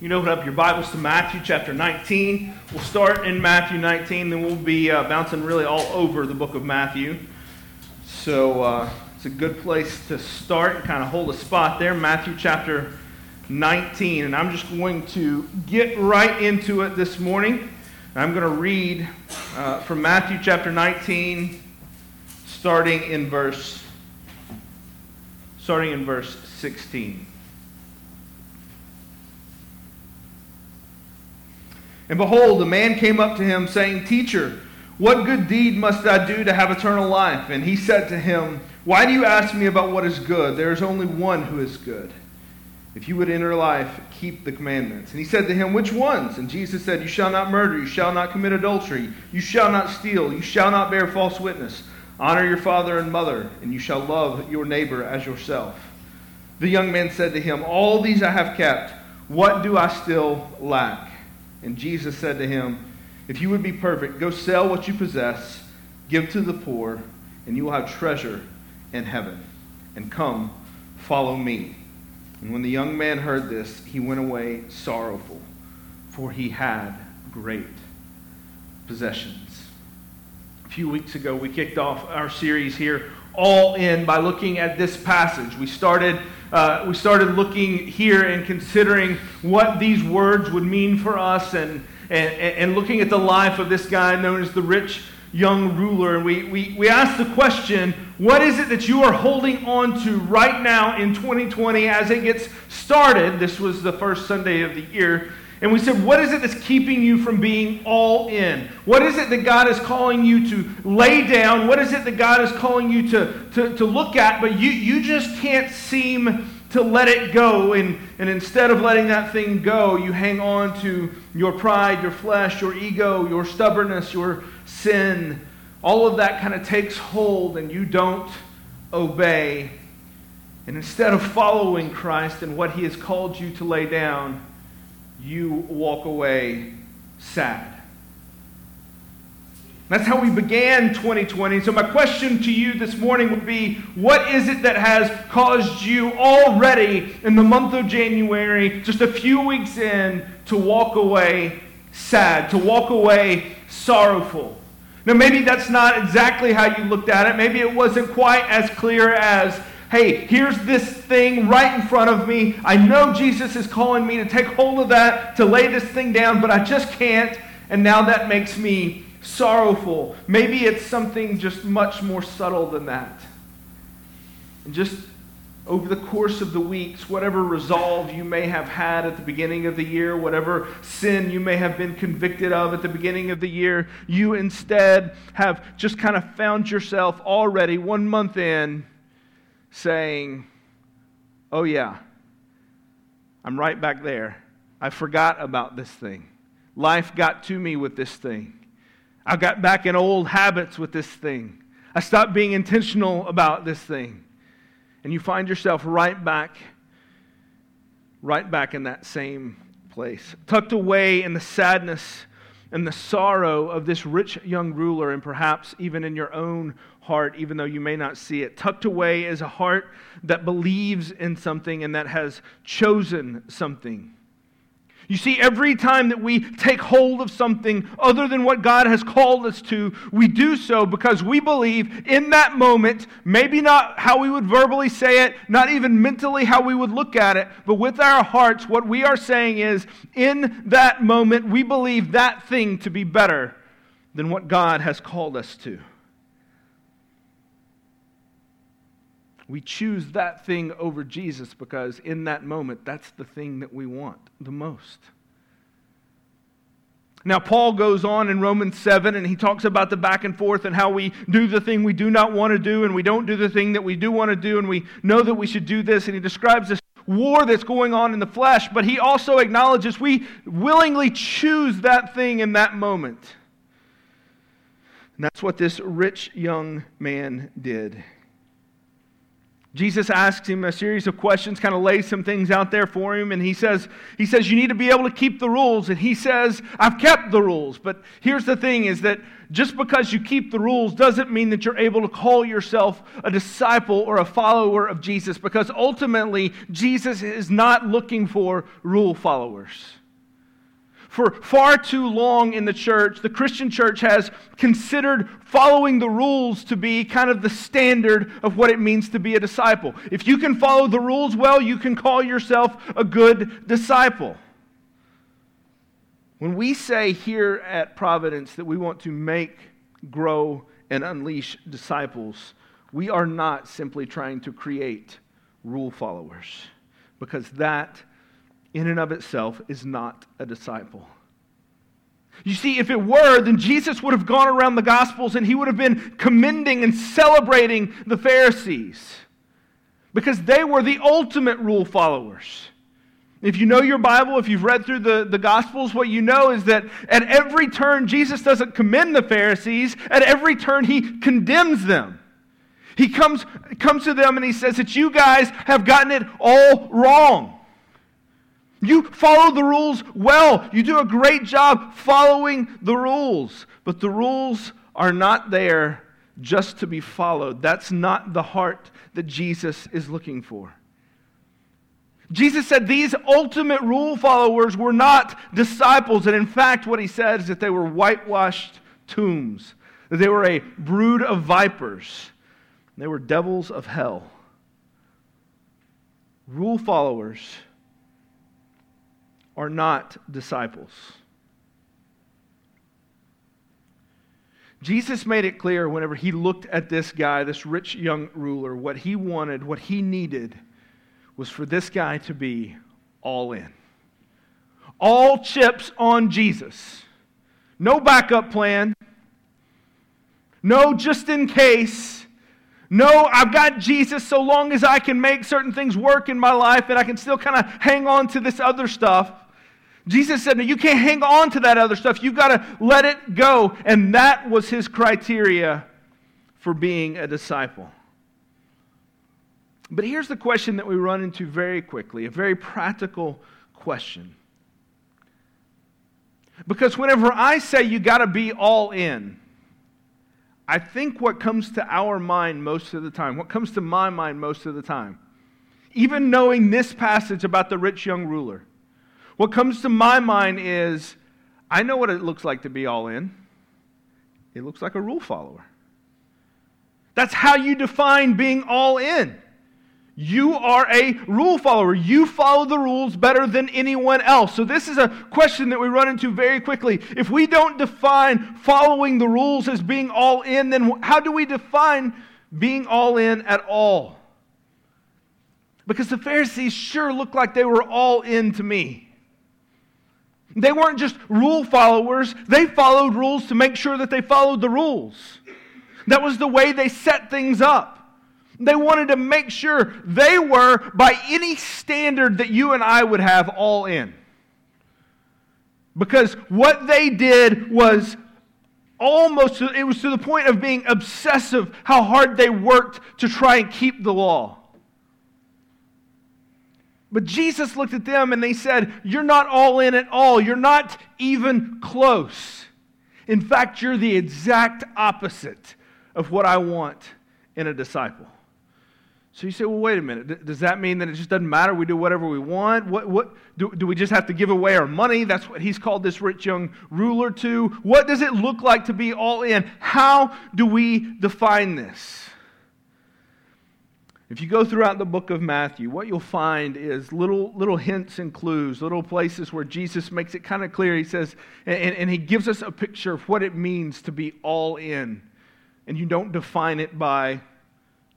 You can open up your Bibles to Matthew chapter 19. We'll start in Matthew 19, then we'll be uh, bouncing really all over the book of Matthew. So uh, it's a good place to start and kind of hold a spot there. Matthew chapter 19. And I'm just going to get right into it this morning. I'm going to read uh, from Matthew chapter 19, starting in verse starting in verse 16. And behold, a man came up to him, saying, Teacher, what good deed must I do to have eternal life? And he said to him, Why do you ask me about what is good? There is only one who is good. If you would enter life, keep the commandments. And he said to him, Which ones? And Jesus said, You shall not murder, you shall not commit adultery, you shall not steal, you shall not bear false witness, honor your father and mother, and you shall love your neighbor as yourself. The young man said to him, All these I have kept. What do I still lack? And Jesus said to him, If you would be perfect, go sell what you possess, give to the poor, and you will have treasure in heaven. And come, follow me. And when the young man heard this, he went away sorrowful, for he had great possessions. A few weeks ago, we kicked off our series here, All In, by looking at this passage. We started uh, we started looking here and considering what these words would mean for us and, and, and looking at the life of this guy known as the rich young ruler. And we, we, we asked the question what is it that you are holding on to right now in 2020 as it gets started? This was the first Sunday of the year. And we said, what is it that's keeping you from being all in? What is it that God is calling you to lay down? What is it that God is calling you to, to, to look at, but you, you just can't seem to let it go? And, and instead of letting that thing go, you hang on to your pride, your flesh, your ego, your stubbornness, your sin. All of that kind of takes hold, and you don't obey. And instead of following Christ and what he has called you to lay down, you walk away sad. That's how we began 2020. So, my question to you this morning would be what is it that has caused you already in the month of January, just a few weeks in, to walk away sad, to walk away sorrowful? Now, maybe that's not exactly how you looked at it. Maybe it wasn't quite as clear as hey, here's this thing right in front of me. I know Jesus is calling me to take hold of that, to lay this thing down, but I just can't. And now that makes me sorrowful. Maybe it's something just much more subtle than that. And just over the course of the weeks, whatever resolve you may have had at the beginning of the year, whatever sin you may have been convicted of at the beginning of the year, you instead have just kind of found yourself already one month in saying, Oh, yeah, I'm right back there. I forgot about this thing. Life got to me with this thing. I got back in old habits with this thing. I stopped being intentional about this thing. And you find yourself right back, right back in that same place, tucked away in the sadness and the sorrow of this rich young ruler, and perhaps even in your own heart, even though you may not see it. Tucked away is a heart that believes in something and that has chosen something. You see, every time that we take hold of something other than what God has called us to, we do so because we believe in that moment, maybe not how we would verbally say it, not even mentally how we would look at it, but with our hearts, what we are saying is, in that moment, we believe that thing to be better than what God has called us to. We choose that thing over Jesus because in that moment, that's the thing that we want the most. Now, Paul goes on in Romans 7 and he talks about the back and forth and how we do the thing we do not want to do and we don't do the thing that we do want to do and we know that we should do this. And he describes this war that's going on in the flesh, but he also acknowledges we willingly choose that thing in that moment. And that's what this rich young man did. Jesus asks him a series of questions, kind of lays some things out there for him, and he says, he says, You need to be able to keep the rules. And he says, I've kept the rules. But here's the thing is that just because you keep the rules doesn't mean that you're able to call yourself a disciple or a follower of Jesus, because ultimately, Jesus is not looking for rule followers. For far too long in the church, the Christian church has considered following the rules to be kind of the standard of what it means to be a disciple. If you can follow the rules well, you can call yourself a good disciple. When we say here at Providence that we want to make, grow, and unleash disciples, we are not simply trying to create rule followers because that in and of itself is not a disciple. You see, if it were, then Jesus would have gone around the Gospels and he would have been commending and celebrating the Pharisees because they were the ultimate rule followers. If you know your Bible, if you've read through the, the Gospels, what you know is that at every turn, Jesus doesn't commend the Pharisees. At every turn, he condemns them. He comes, comes to them and he says that you guys have gotten it all wrong. You follow the rules well. You do a great job following the rules. But the rules are not there just to be followed. That's not the heart that Jesus is looking for. Jesus said these ultimate rule followers were not disciples. And in fact, what he said is that they were whitewashed tombs, that they were a brood of vipers, they were devils of hell. Rule followers are not disciples. Jesus made it clear whenever he looked at this guy, this rich young ruler, what he wanted, what he needed was for this guy to be all in. All chips on Jesus. No backup plan. No just in case. No, I've got Jesus so long as I can make certain things work in my life and I can still kind of hang on to this other stuff. Jesus said, No, you can't hang on to that other stuff. You've got to let it go. And that was his criteria for being a disciple. But here's the question that we run into very quickly a very practical question. Because whenever I say you got to be all in, I think what comes to our mind most of the time, what comes to my mind most of the time, even knowing this passage about the rich young ruler, what comes to my mind is I know what it looks like to be all in. It looks like a rule follower. That's how you define being all in. You are a rule follower. You follow the rules better than anyone else. So, this is a question that we run into very quickly. If we don't define following the rules as being all in, then how do we define being all in at all? Because the Pharisees sure looked like they were all in to me. They weren't just rule followers, they followed rules to make sure that they followed the rules. That was the way they set things up. They wanted to make sure they were, by any standard that you and I would have, all in. Because what they did was almost, it was to the point of being obsessive how hard they worked to try and keep the law. But Jesus looked at them and they said, You're not all in at all. You're not even close. In fact, you're the exact opposite of what I want in a disciple. So you say, well, wait a minute. Does that mean that it just doesn't matter? We do whatever we want? What, what, do, do we just have to give away our money? That's what he's called this rich young ruler to. What does it look like to be all in? How do we define this? If you go throughout the book of Matthew, what you'll find is little, little hints and clues, little places where Jesus makes it kind of clear. He says, and, and he gives us a picture of what it means to be all in. And you don't define it by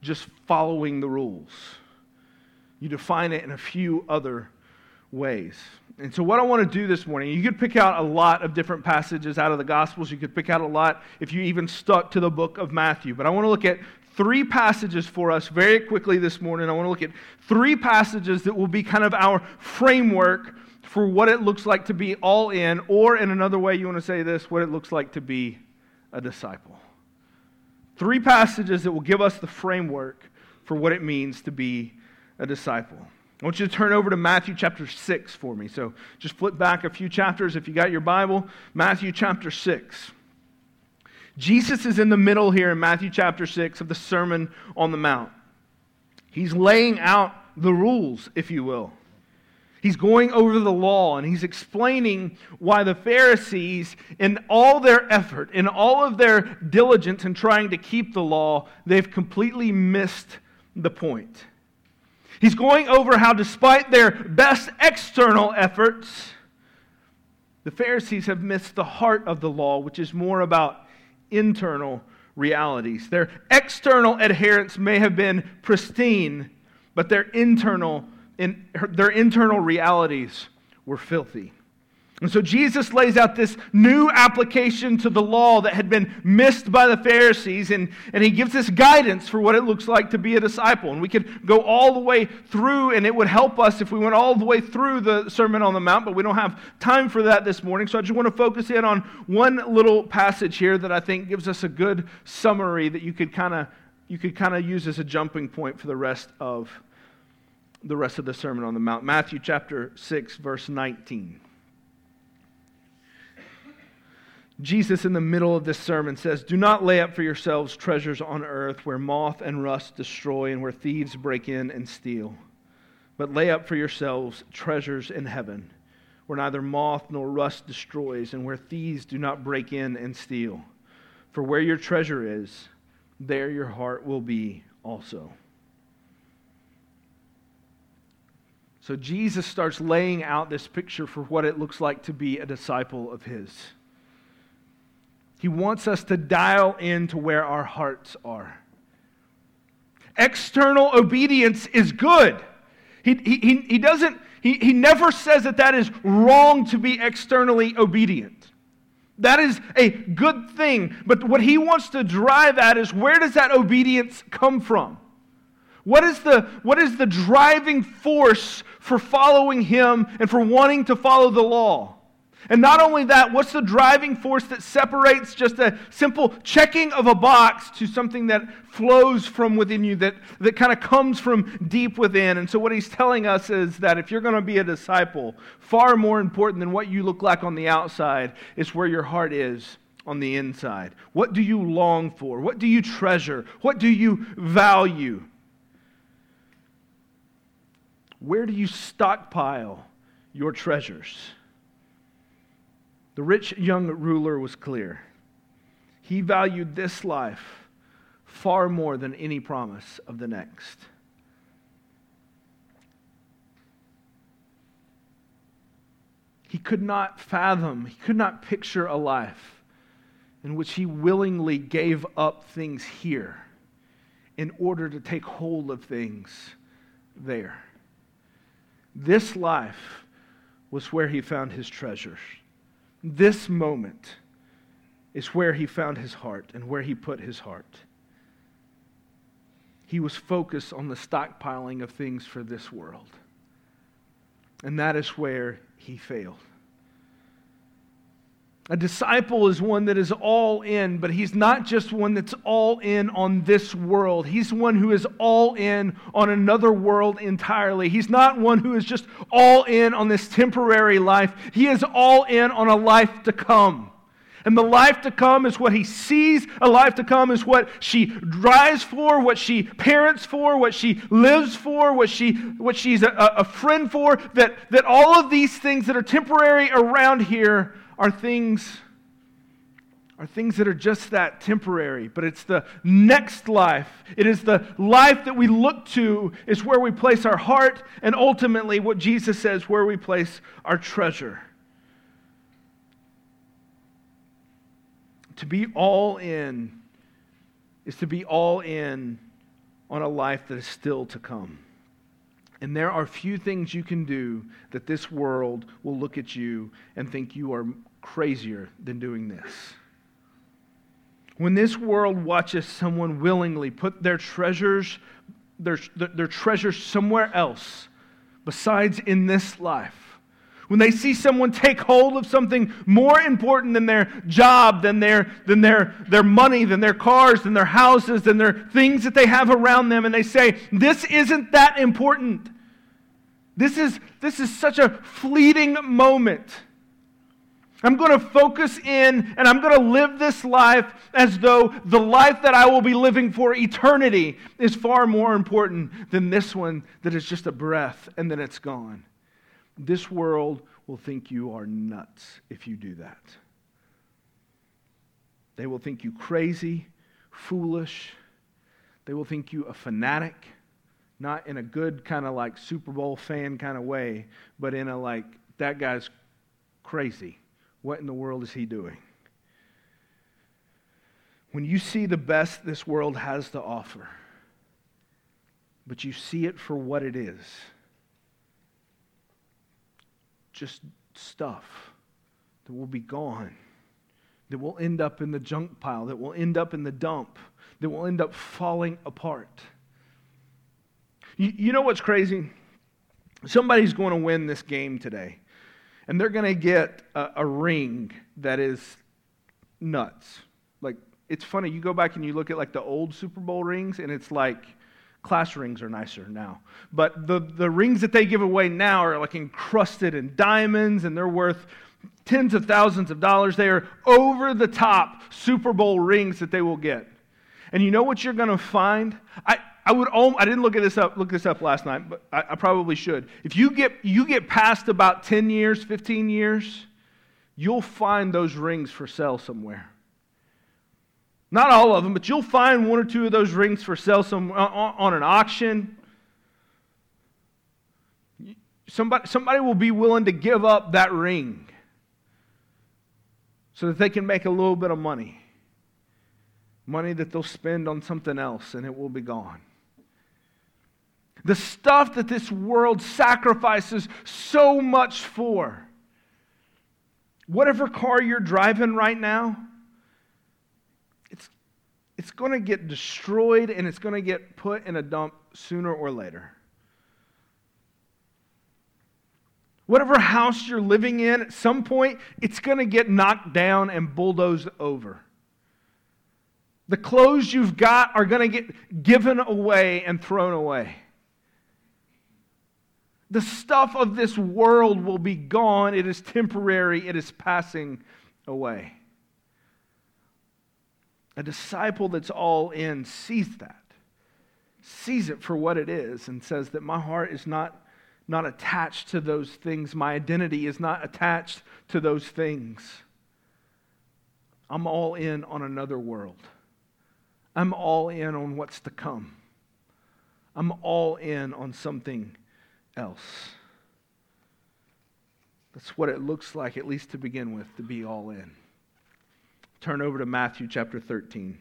just following the rules, you define it in a few other ways. And so, what I want to do this morning, you could pick out a lot of different passages out of the Gospels. You could pick out a lot if you even stuck to the book of Matthew. But I want to look at three passages for us very quickly this morning. I want to look at three passages that will be kind of our framework for what it looks like to be all in, or in another way, you want to say this, what it looks like to be a disciple. Three passages that will give us the framework for what it means to be a disciple. I want you to turn over to Matthew chapter 6 for me. So just flip back a few chapters if you got your Bible. Matthew chapter 6. Jesus is in the middle here in Matthew chapter 6 of the Sermon on the Mount. He's laying out the rules, if you will. He's going over the law and he's explaining why the Pharisees, in all their effort, in all of their diligence in trying to keep the law, they've completely missed the point. He's going over how, despite their best external efforts, the Pharisees have missed the heart of the law, which is more about internal realities. Their external adherence may have been pristine, but their internal in, their internal realities were filthy. And so Jesus lays out this new application to the law that had been missed by the Pharisees, and, and he gives us guidance for what it looks like to be a disciple. And we could go all the way through, and it would help us if we went all the way through the Sermon on the Mount, but we don't have time for that this morning. So I just want to focus in on one little passage here that I think gives us a good summary that you could kind of you could kind of use as a jumping point for the rest of the rest of the Sermon on the Mount. Matthew chapter 6, verse 19. Jesus, in the middle of this sermon, says, Do not lay up for yourselves treasures on earth where moth and rust destroy and where thieves break in and steal. But lay up for yourselves treasures in heaven where neither moth nor rust destroys and where thieves do not break in and steal. For where your treasure is, there your heart will be also. So Jesus starts laying out this picture for what it looks like to be a disciple of his. He wants us to dial in to where our hearts are. External obedience is good. He, he, he, doesn't, he, he never says that that is wrong to be externally obedient. That is a good thing. But what he wants to drive at is where does that obedience come from? What is, the, what is the driving force for following him and for wanting to follow the law? And not only that, what's the driving force that separates just a simple checking of a box to something that flows from within you, that, that kind of comes from deep within? And so, what he's telling us is that if you're going to be a disciple, far more important than what you look like on the outside is where your heart is on the inside. What do you long for? What do you treasure? What do you value? Where do you stockpile your treasures? The rich young ruler was clear. He valued this life far more than any promise of the next. He could not fathom, he could not picture a life in which he willingly gave up things here in order to take hold of things there. This life was where he found his treasures. This moment is where he found his heart and where he put his heart. He was focused on the stockpiling of things for this world. And that is where he failed. A disciple is one that is all in, but he's not just one that's all in on this world. He's one who is all in on another world entirely. He's not one who is just all in on this temporary life. He is all in on a life to come. And the life to come is what he sees. A life to come is what she drives for, what she parents for, what she lives for, what, she, what she's a, a friend for. That, that all of these things that are temporary around here are things are things that are just that temporary, but it's the next life. It is the life that we look to, is where we place our heart, and ultimately, what Jesus says, where we place our treasure. To be all in is to be all in on a life that is still to come. And there are few things you can do that this world will look at you and think you are crazier than doing this. When this world watches someone willingly put their treasures, their, their treasures somewhere else besides in this life, when they see someone take hold of something more important than their job, than their, than their, their money, than their cars, than their houses, than their things that they have around them, and they say, This isn't that important. This is, this is such a fleeting moment. I'm going to focus in and I'm going to live this life as though the life that I will be living for eternity is far more important than this one that is just a breath and then it's gone. This world will think you are nuts if you do that. They will think you crazy, foolish. They will think you a fanatic, not in a good kind of like Super Bowl fan kind of way, but in a like, that guy's crazy. What in the world is he doing? When you see the best this world has to offer, but you see it for what it is just stuff that will be gone, that will end up in the junk pile, that will end up in the dump, that will end up falling apart. You, you know what's crazy? Somebody's going to win this game today, and they're going to get a, a ring that is nuts. Like, it's funny, you go back and you look at like the old Super Bowl rings, and it's like, Class rings are nicer now. But the, the rings that they give away now are like encrusted in diamonds and they're worth tens of thousands of dollars. They are over the top Super Bowl rings that they will get. And you know what you're going to find? I, I would I didn't look at this up look this up last night, but I, I probably should. If you get you get past about 10 years, 15 years, you'll find those rings for sale somewhere. Not all of them, but you'll find one or two of those rings for sale some, on, on an auction. Somebody, somebody will be willing to give up that ring so that they can make a little bit of money. Money that they'll spend on something else and it will be gone. The stuff that this world sacrifices so much for. Whatever car you're driving right now, it's, it's going to get destroyed and it's going to get put in a dump sooner or later. Whatever house you're living in, at some point, it's going to get knocked down and bulldozed over. The clothes you've got are going to get given away and thrown away. The stuff of this world will be gone. It is temporary, it is passing away. A disciple that's all in sees that, sees it for what it is, and says that my heart is not, not attached to those things. My identity is not attached to those things. I'm all in on another world. I'm all in on what's to come. I'm all in on something else. That's what it looks like, at least to begin with, to be all in. Turn over to Matthew chapter 13.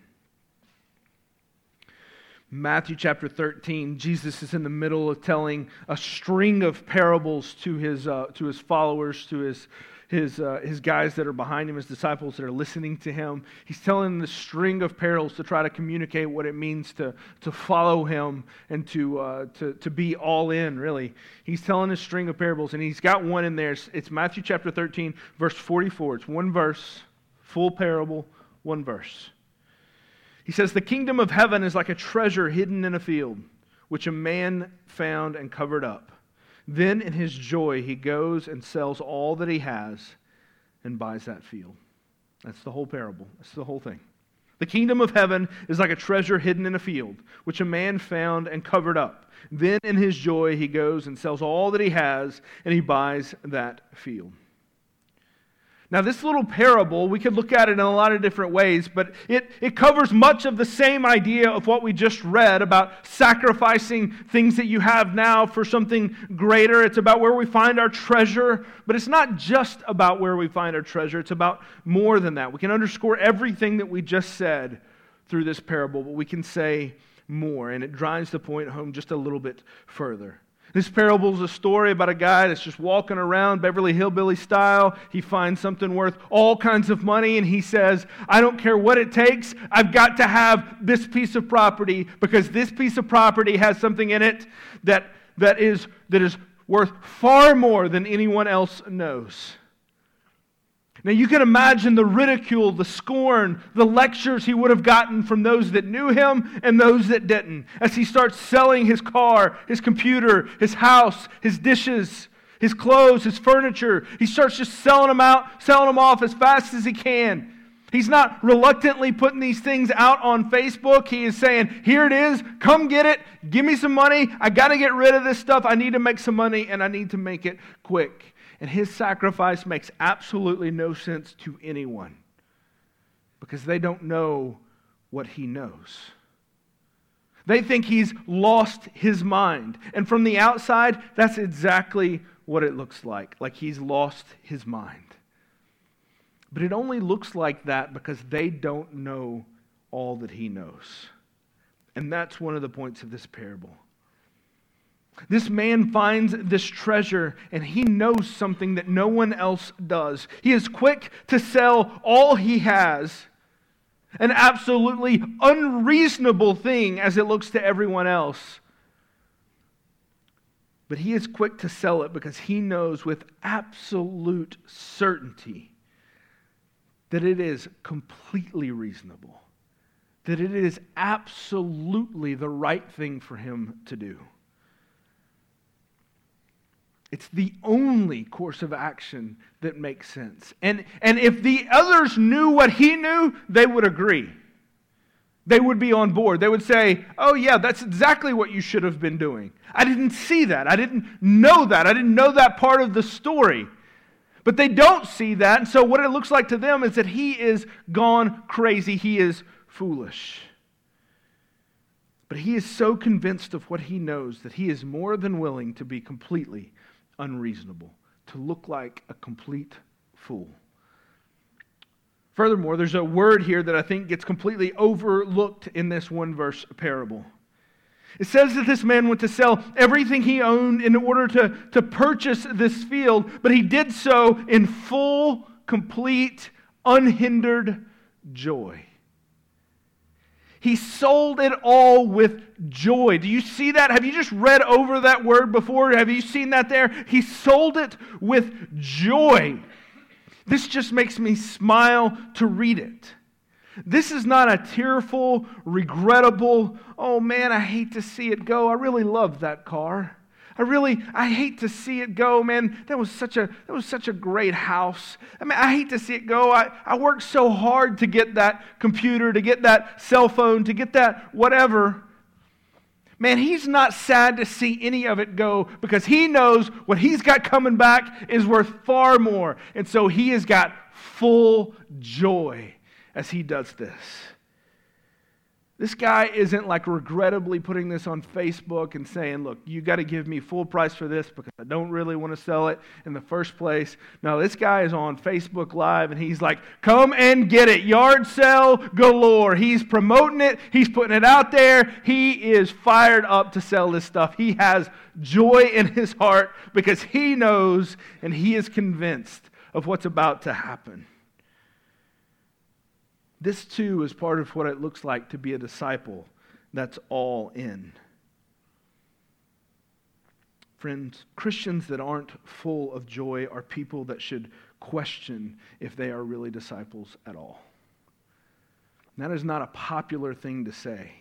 Matthew chapter 13, Jesus is in the middle of telling a string of parables to his, uh, to his followers, to his, his, uh, his guys that are behind him, his disciples that are listening to him. He's telling the string of parables to try to communicate what it means to, to follow him and to, uh, to, to be all in, really. He's telling a string of parables, and he's got one in there. It's, it's Matthew chapter 13, verse 44. It's one verse Full parable, one verse. He says, The kingdom of heaven is like a treasure hidden in a field, which a man found and covered up. Then, in his joy, he goes and sells all that he has and buys that field. That's the whole parable. That's the whole thing. The kingdom of heaven is like a treasure hidden in a field, which a man found and covered up. Then, in his joy, he goes and sells all that he has and he buys that field. Now, this little parable, we could look at it in a lot of different ways, but it, it covers much of the same idea of what we just read about sacrificing things that you have now for something greater. It's about where we find our treasure, but it's not just about where we find our treasure, it's about more than that. We can underscore everything that we just said through this parable, but we can say more, and it drives the point home just a little bit further. This parable is a story about a guy that's just walking around Beverly Hillbilly style. He finds something worth all kinds of money and he says, I don't care what it takes. I've got to have this piece of property because this piece of property has something in it that, that, is, that is worth far more than anyone else knows. Now, you can imagine the ridicule, the scorn, the lectures he would have gotten from those that knew him and those that didn't as he starts selling his car, his computer, his house, his dishes, his clothes, his furniture. He starts just selling them out, selling them off as fast as he can. He's not reluctantly putting these things out on Facebook. He is saying, Here it is, come get it, give me some money. I got to get rid of this stuff. I need to make some money and I need to make it quick. And his sacrifice makes absolutely no sense to anyone because they don't know what he knows. They think he's lost his mind. And from the outside, that's exactly what it looks like like he's lost his mind. But it only looks like that because they don't know all that he knows. And that's one of the points of this parable. This man finds this treasure and he knows something that no one else does. He is quick to sell all he has, an absolutely unreasonable thing as it looks to everyone else. But he is quick to sell it because he knows with absolute certainty that it is completely reasonable, that it is absolutely the right thing for him to do. It's the only course of action that makes sense. And, and if the others knew what he knew, they would agree. They would be on board. They would say, Oh, yeah, that's exactly what you should have been doing. I didn't see that. I didn't know that. I didn't know that part of the story. But they don't see that. And so, what it looks like to them is that he is gone crazy. He is foolish. But he is so convinced of what he knows that he is more than willing to be completely unreasonable, to look like a complete fool. Furthermore, there's a word here that I think gets completely overlooked in this one verse parable. It says that this man went to sell everything he owned in order to, to purchase this field, but he did so in full, complete, unhindered joy. He sold it all with joy. Do you see that? Have you just read over that word before? Have you seen that there? He sold it with joy. This just makes me smile to read it. This is not a tearful, regrettable, oh man, I hate to see it go. I really love that car. I really, I hate to see it go, man. That was such a, that was such a great house. I mean, I hate to see it go. I, I worked so hard to get that computer, to get that cell phone, to get that whatever. Man, he's not sad to see any of it go because he knows what he's got coming back is worth far more. And so he has got full joy as he does this. This guy isn't like regrettably putting this on Facebook and saying, Look, you got to give me full price for this because I don't really want to sell it in the first place. No, this guy is on Facebook Live and he's like, Come and get it. Yard sale galore. He's promoting it, he's putting it out there. He is fired up to sell this stuff. He has joy in his heart because he knows and he is convinced of what's about to happen. This too is part of what it looks like to be a disciple that's all in. Friends, Christians that aren't full of joy are people that should question if they are really disciples at all. That is not a popular thing to say.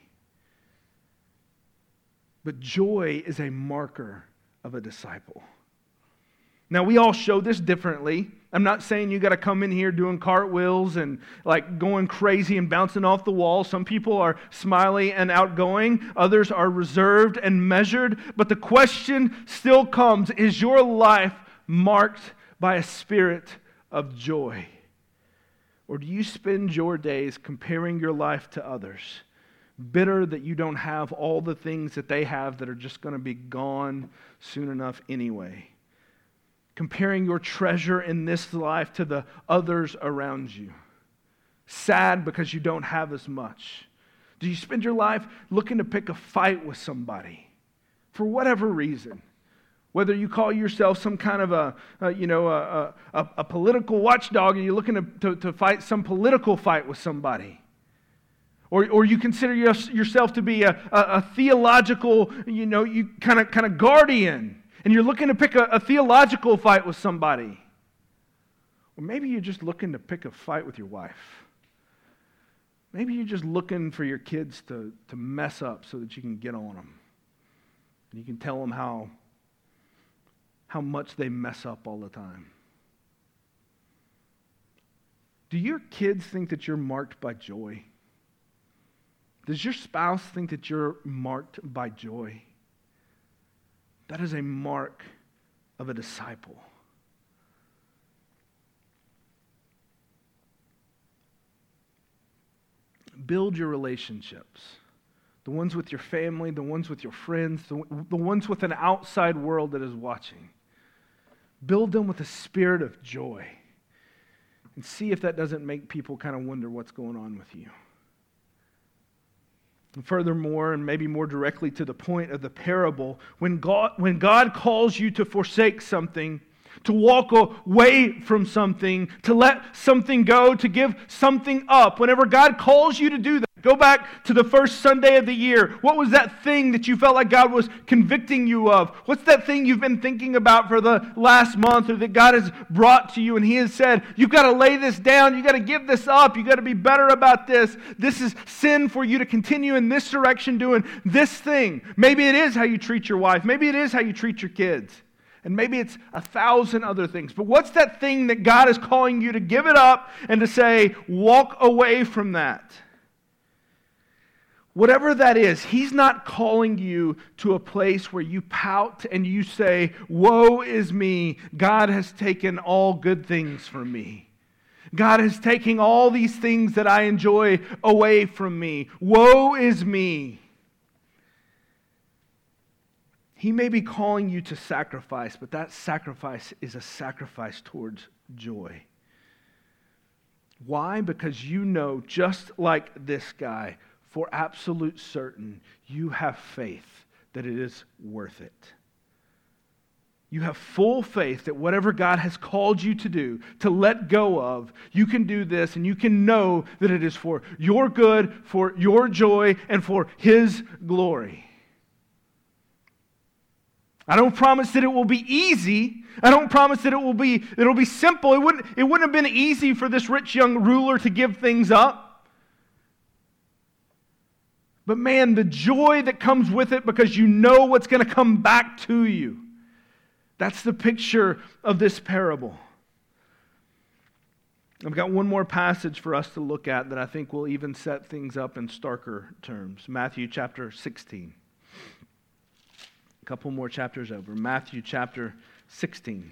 But joy is a marker of a disciple. Now, we all show this differently. I'm not saying you got to come in here doing cartwheels and like going crazy and bouncing off the wall. Some people are smiley and outgoing, others are reserved and measured. But the question still comes is your life marked by a spirit of joy? Or do you spend your days comparing your life to others, bitter that you don't have all the things that they have that are just going to be gone soon enough anyway? Comparing your treasure in this life to the others around you. Sad because you don't have as much. Do you spend your life looking to pick a fight with somebody for whatever reason? Whether you call yourself some kind of a, a you know, a, a, a, political watchdog and you're looking to, to, to, fight some political fight with somebody. Or, or you consider yourself to be a, a, a theological, you know, you kind of kind of guardian and you're looking to pick a, a theological fight with somebody. Or maybe you're just looking to pick a fight with your wife. Maybe you're just looking for your kids to, to mess up so that you can get on them. And you can tell them how, how much they mess up all the time. Do your kids think that you're marked by joy? Does your spouse think that you're marked by joy? That is a mark of a disciple. Build your relationships the ones with your family, the ones with your friends, the, the ones with an outside world that is watching. Build them with a spirit of joy and see if that doesn't make people kind of wonder what's going on with you. And furthermore, and maybe more directly to the point of the parable, when God, when God calls you to forsake something, to walk away from something, to let something go, to give something up, whenever God calls you to do that, Go back to the first Sunday of the year. What was that thing that you felt like God was convicting you of? What's that thing you've been thinking about for the last month or that God has brought to you and He has said, You've got to lay this down. You've got to give this up. You've got to be better about this. This is sin for you to continue in this direction doing this thing. Maybe it is how you treat your wife. Maybe it is how you treat your kids. And maybe it's a thousand other things. But what's that thing that God is calling you to give it up and to say, Walk away from that? Whatever that is, He's not calling you to a place where you pout and you say, Woe is me. God has taken all good things from me. God is taking all these things that I enjoy away from me. Woe is me. He may be calling you to sacrifice, but that sacrifice is a sacrifice towards joy. Why? Because you know, just like this guy, for absolute certain you have faith that it is worth it. You have full faith that whatever God has called you to do, to let go of, you can do this and you can know that it is for your good, for your joy, and for His glory. I don't promise that it will be easy. I don't promise that it will be, it'll be simple. It wouldn't, it wouldn't have been easy for this rich young ruler to give things up. But man, the joy that comes with it because you know what's going to come back to you. That's the picture of this parable. I've got one more passage for us to look at that I think will even set things up in starker terms. Matthew chapter 16. A couple more chapters over. Matthew chapter 16.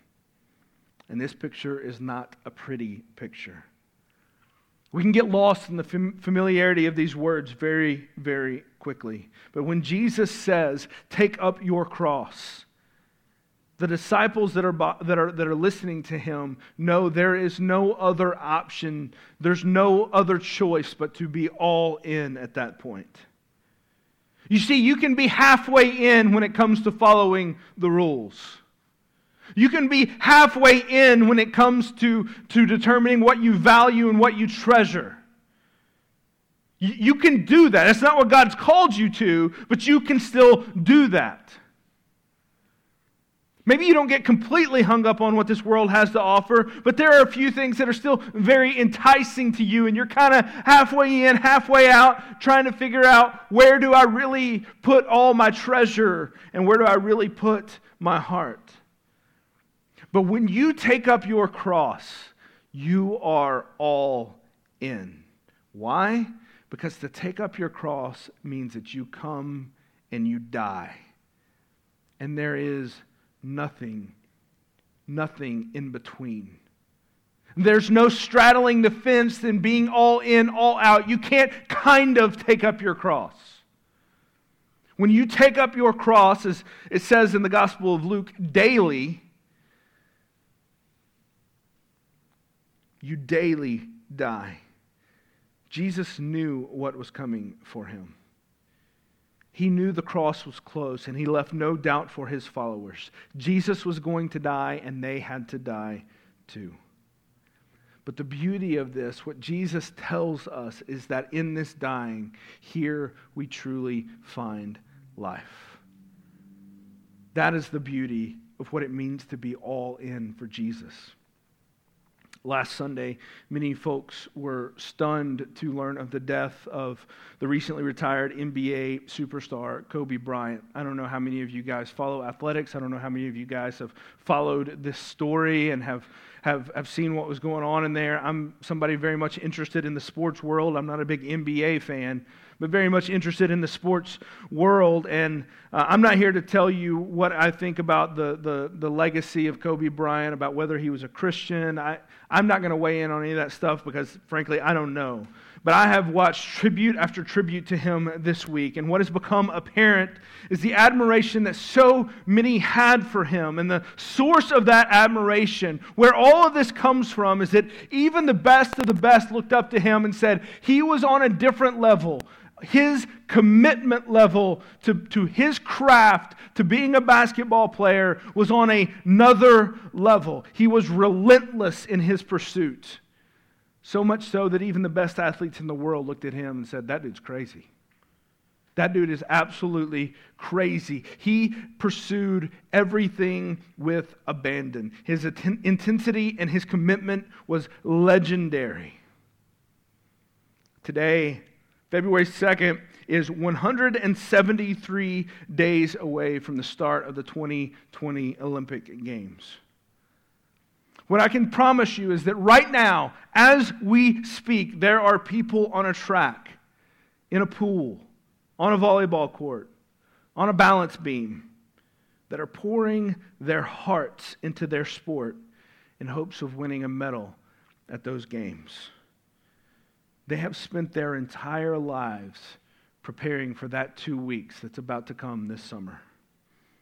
And this picture is not a pretty picture. We can get lost in the familiarity of these words very, very quickly. But when Jesus says, Take up your cross, the disciples that are, that, are, that are listening to him know there is no other option, there's no other choice but to be all in at that point. You see, you can be halfway in when it comes to following the rules. You can be halfway in when it comes to, to determining what you value and what you treasure. You, you can do that. That's not what God's called you to, but you can still do that. Maybe you don't get completely hung up on what this world has to offer, but there are a few things that are still very enticing to you, and you're kind of halfway in, halfway out, trying to figure out where do I really put all my treasure and where do I really put my heart. But when you take up your cross, you are all in. Why? Because to take up your cross means that you come and you die. And there is nothing, nothing in between. There's no straddling the fence and being all in, all out. You can't kind of take up your cross. When you take up your cross, as it says in the Gospel of Luke, daily, you daily die. Jesus knew what was coming for him. He knew the cross was close, and he left no doubt for his followers. Jesus was going to die, and they had to die too. But the beauty of this, what Jesus tells us, is that in this dying, here we truly find life. That is the beauty of what it means to be all in for Jesus. Last Sunday, many folks were stunned to learn of the death of the recently retired NBA superstar Kobe Bryant. I don't know how many of you guys follow athletics. I don't know how many of you guys have followed this story and have, have, have seen what was going on in there. I'm somebody very much interested in the sports world. I'm not a big NBA fan, but very much interested in the sports world. And uh, I'm not here to tell you what I think about the, the, the legacy of Kobe Bryant, about whether he was a Christian. I, I'm not going to weigh in on any of that stuff because, frankly, I don't know. But I have watched tribute after tribute to him this week, and what has become apparent is the admiration that so many had for him. And the source of that admiration, where all of this comes from, is that even the best of the best looked up to him and said he was on a different level his commitment level to, to his craft, to being a basketball player, was on another level. He was relentless in his pursuit. So much so that even the best athletes in the world looked at him and said, That dude's crazy. That dude is absolutely crazy. He pursued everything with abandon. His intensity and his commitment was legendary. Today, February 2nd is 173 days away from the start of the 2020 Olympic Games. What I can promise you is that right now, as we speak, there are people on a track, in a pool, on a volleyball court, on a balance beam, that are pouring their hearts into their sport in hopes of winning a medal at those games. They have spent their entire lives preparing for that two weeks that's about to come this summer.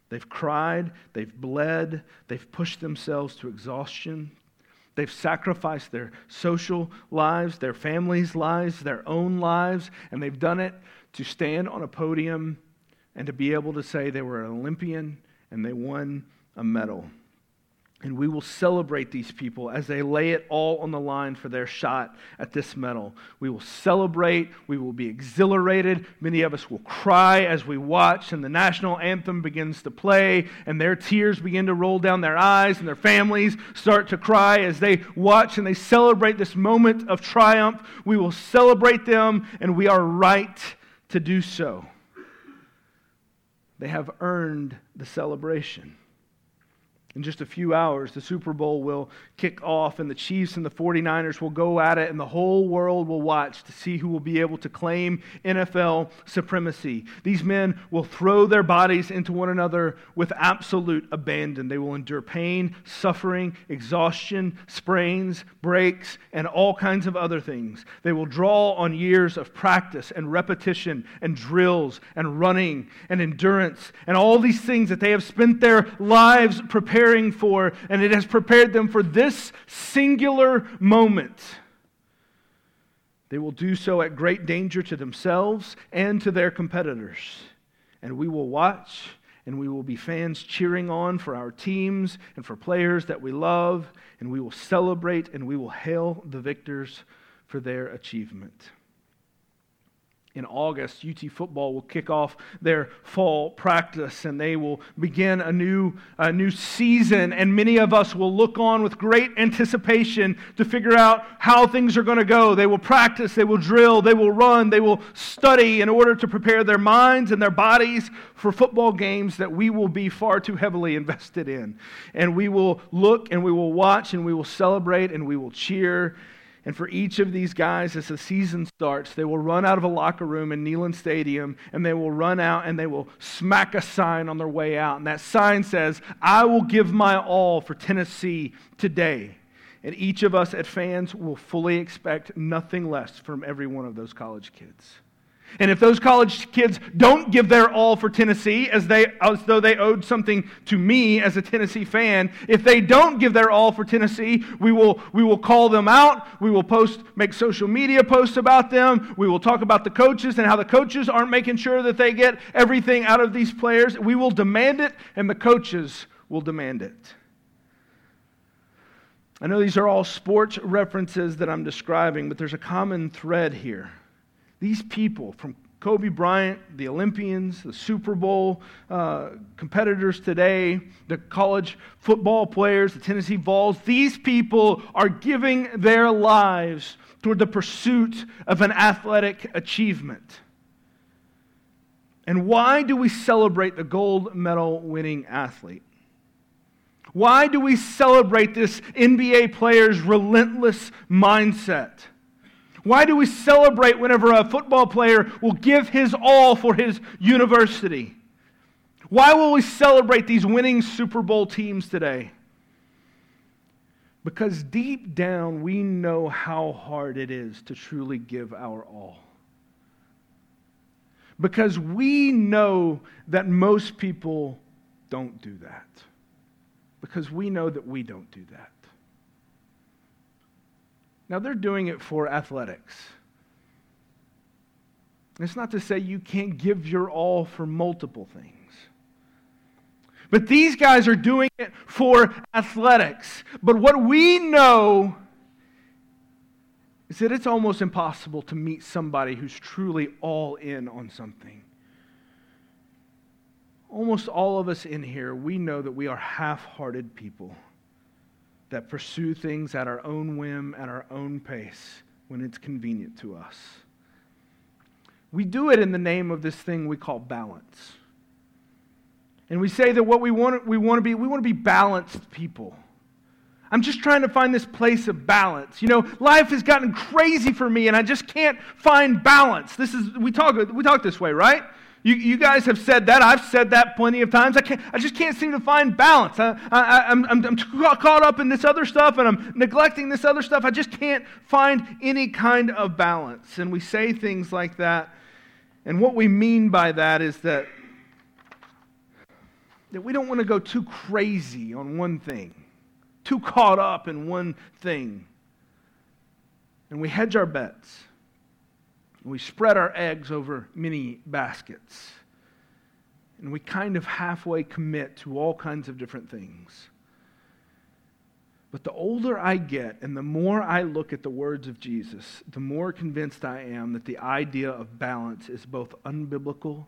They've cried, they've bled, they've pushed themselves to exhaustion. They've sacrificed their social lives, their families' lives, their own lives, and they've done it to stand on a podium and to be able to say they were an Olympian and they won a medal. And we will celebrate these people as they lay it all on the line for their shot at this medal. We will celebrate. We will be exhilarated. Many of us will cry as we watch, and the national anthem begins to play, and their tears begin to roll down their eyes, and their families start to cry as they watch and they celebrate this moment of triumph. We will celebrate them, and we are right to do so. They have earned the celebration. In just a few hours, the Super Bowl will kick off, and the Chiefs and the 49ers will go at it, and the whole world will watch to see who will be able to claim NFL supremacy. These men will throw their bodies into one another with absolute abandon. They will endure pain, suffering, exhaustion, sprains, breaks, and all kinds of other things. They will draw on years of practice and repetition and drills and running and endurance and all these things that they have spent their lives preparing preparing for, and it has prepared them for this singular moment. They will do so at great danger to themselves and to their competitors. And we will watch and we will be fans cheering on for our teams and for players that we love, and we will celebrate and we will hail the victors for their achievement in August, UT football will kick off their fall practice and they will begin a new, a new season. And many of us will look on with great anticipation to figure out how things are going to go. They will practice, they will drill, they will run, they will study in order to prepare their minds and their bodies for football games that we will be far too heavily invested in. And we will look and we will watch and we will celebrate and we will cheer and for each of these guys, as the season starts, they will run out of a locker room in Neyland Stadium and they will run out and they will smack a sign on their way out. And that sign says, I will give my all for Tennessee today. And each of us at fans will fully expect nothing less from every one of those college kids. And if those college kids don't give their all for Tennessee as, they, as though they owed something to me as a Tennessee fan, if they don't give their all for Tennessee, we will, we will call them out. We will post, make social media posts about them. We will talk about the coaches and how the coaches aren't making sure that they get everything out of these players. We will demand it, and the coaches will demand it. I know these are all sports references that I'm describing, but there's a common thread here. These people, from Kobe Bryant, the Olympians, the Super Bowl uh, competitors today, the college football players, the Tennessee Vols, these people are giving their lives toward the pursuit of an athletic achievement. And why do we celebrate the gold medal winning athlete? Why do we celebrate this NBA player's relentless mindset? Why do we celebrate whenever a football player will give his all for his university? Why will we celebrate these winning Super Bowl teams today? Because deep down, we know how hard it is to truly give our all. Because we know that most people don't do that because we know that we don't do that. Now, they're doing it for athletics. It's not to say you can't give your all for multiple things. But these guys are doing it for athletics. But what we know is that it's almost impossible to meet somebody who's truly all in on something almost all of us in here, we know that we are half hearted people that pursue things at our own whim, at our own pace, when it's convenient to us. We do it in the name of this thing we call balance. And we say that what we want, we want to be, we want to be balanced people. I'm just trying to find this place of balance. You know, life has gotten crazy for me and I just can't find balance. This is we talk we talk this way, right? You, you guys have said that. I've said that plenty of times. I, can't, I just can't seem to find balance. I, I, I'm, I'm, I'm caught up in this other stuff and I'm neglecting this other stuff. I just can't find any kind of balance. And we say things like that. And what we mean by that is that, that we don't want to go too crazy on one thing, too caught up in one thing. And we hedge our bets. We spread our eggs over many baskets. And we kind of halfway commit to all kinds of different things. But the older I get and the more I look at the words of Jesus, the more convinced I am that the idea of balance is both unbiblical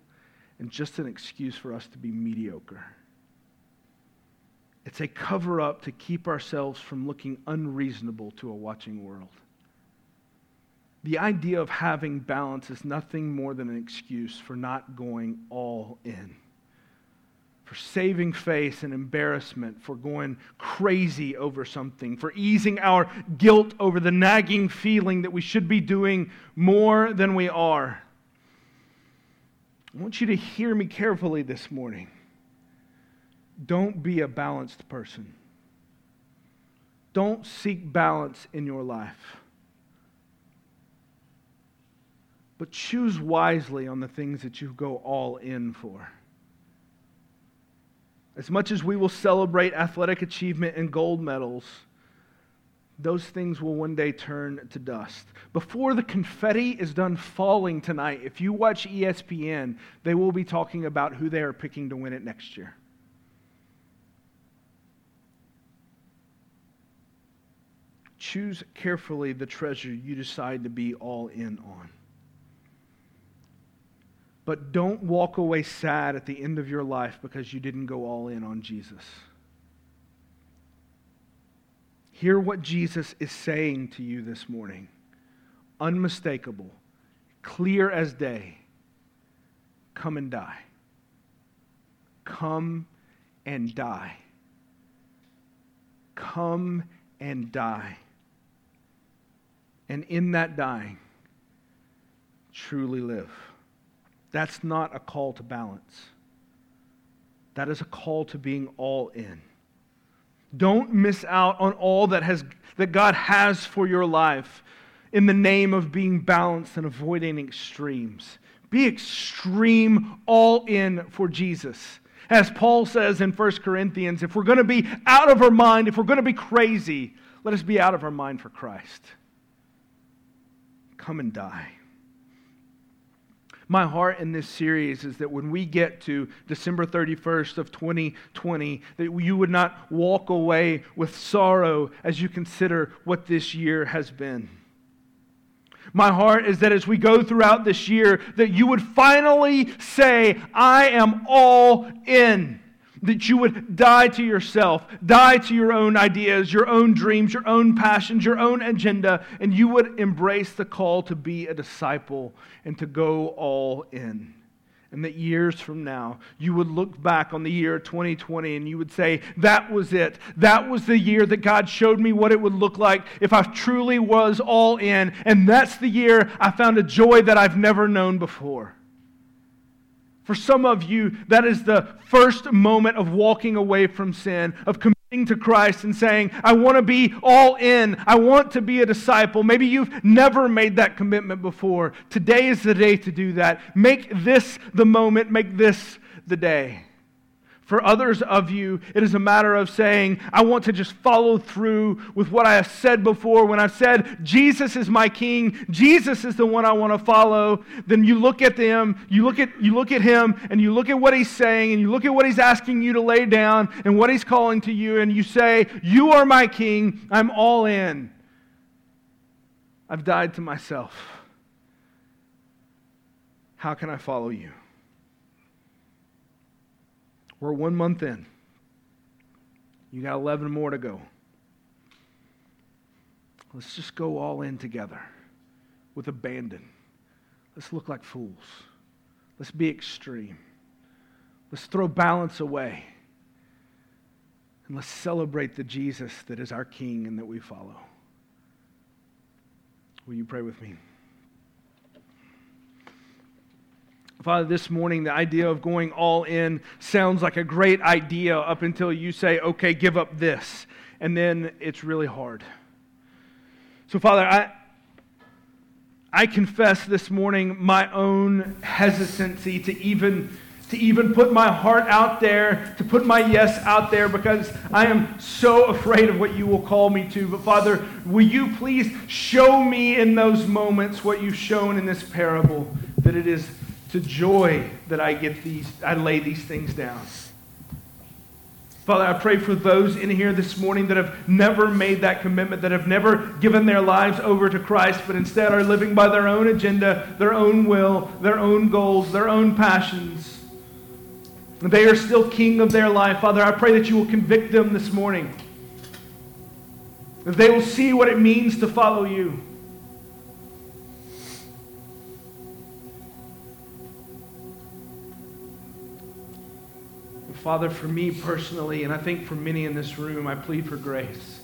and just an excuse for us to be mediocre. It's a cover up to keep ourselves from looking unreasonable to a watching world. The idea of having balance is nothing more than an excuse for not going all in, for saving face and embarrassment, for going crazy over something, for easing our guilt over the nagging feeling that we should be doing more than we are. I want you to hear me carefully this morning. Don't be a balanced person. Don't seek balance in your life. But choose wisely on the things that you go all in for. As much as we will celebrate athletic achievement and gold medals, those things will one day turn to dust. Before the confetti is done falling tonight, if you watch ESPN, they will be talking about who they are picking to win it next year. Choose carefully the treasure you decide to be all in on. But don't walk away sad at the end of your life because you didn't go all in on Jesus. Hear what Jesus is saying to you this morning. Unmistakable, clear as day. Come and die. Come and die. Come and die. And in that dying, truly live. That's not a call to balance. That is a call to being all in. Don't miss out on all that has, that God has for your life in the name of being balanced and avoiding extremes. Be extreme, all in for Jesus. As Paul says in 1 Corinthians, if we're going to be out of our mind, if we're going to be crazy, let us be out of our mind for Christ. Come and die. My heart in this series is that when we get to December 31st of 2020, that you would not walk away with sorrow as you consider what this year has been. My heart is that as we go throughout this year, that you would finally say, I am all in. That you would die to yourself, die to your own ideas, your own dreams, your own passions, your own agenda, and you would embrace the call to be a disciple and to go all in and that years from now, you would look back on the year 2020 and you would say, That was it. That was the year that God showed me what it would look like if I truly was all in. And that's the year I found a joy that I've never known before. For some of you, that is the first moment of walking away from sin, of committing to Christ and saying, I want to be all in. I want to be a disciple. Maybe you've never made that commitment before. Today is the day to do that. Make this the moment, make this the day. For others of you, it is a matter of saying, I want to just follow through with what I have said before. When I've said, Jesus is my king, Jesus is the one I want to follow, then you look at them, you look at, you look at him, and you look at what he's saying, and you look at what he's asking you to lay down, and what he's calling to you, and you say, You are my king, I'm all in. I've died to myself. How can I follow you? We're one month in. You got 11 more to go. Let's just go all in together with abandon. Let's look like fools. Let's be extreme. Let's throw balance away. And let's celebrate the Jesus that is our King and that we follow. Will you pray with me? Father, this morning, the idea of going all in sounds like a great idea up until you say, okay, give up this. And then it's really hard. So, Father, I, I confess this morning my own hesitancy to even, to even put my heart out there, to put my yes out there, because I am so afraid of what you will call me to. But, Father, will you please show me in those moments what you've shown in this parable, that it is to joy that I get these, I lay these things down. Father, I pray for those in here this morning that have never made that commitment, that have never given their lives over to Christ, but instead are living by their own agenda, their own will, their own goals, their own passions. They are still king of their life. Father, I pray that you will convict them this morning. That they will see what it means to follow you. Father, for me personally, and I think for many in this room, I plead for grace.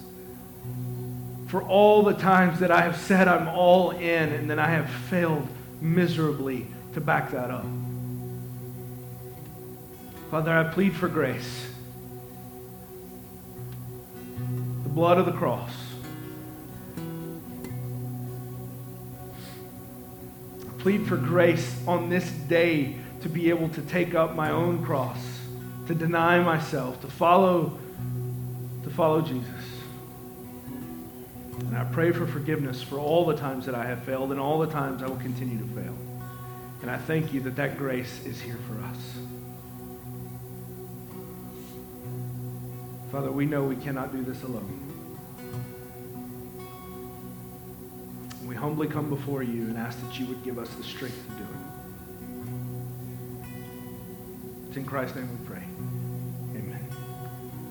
For all the times that I have said I'm all in and then I have failed miserably to back that up. Father, I plead for grace. The blood of the cross. I plead for grace on this day to be able to take up my own cross to deny myself, to follow, to follow Jesus. And I pray for forgiveness for all the times that I have failed and all the times I will continue to fail. And I thank you that that grace is here for us. Father, we know we cannot do this alone. We humbly come before you and ask that you would give us the strength to do it. It's in Christ's name we pray.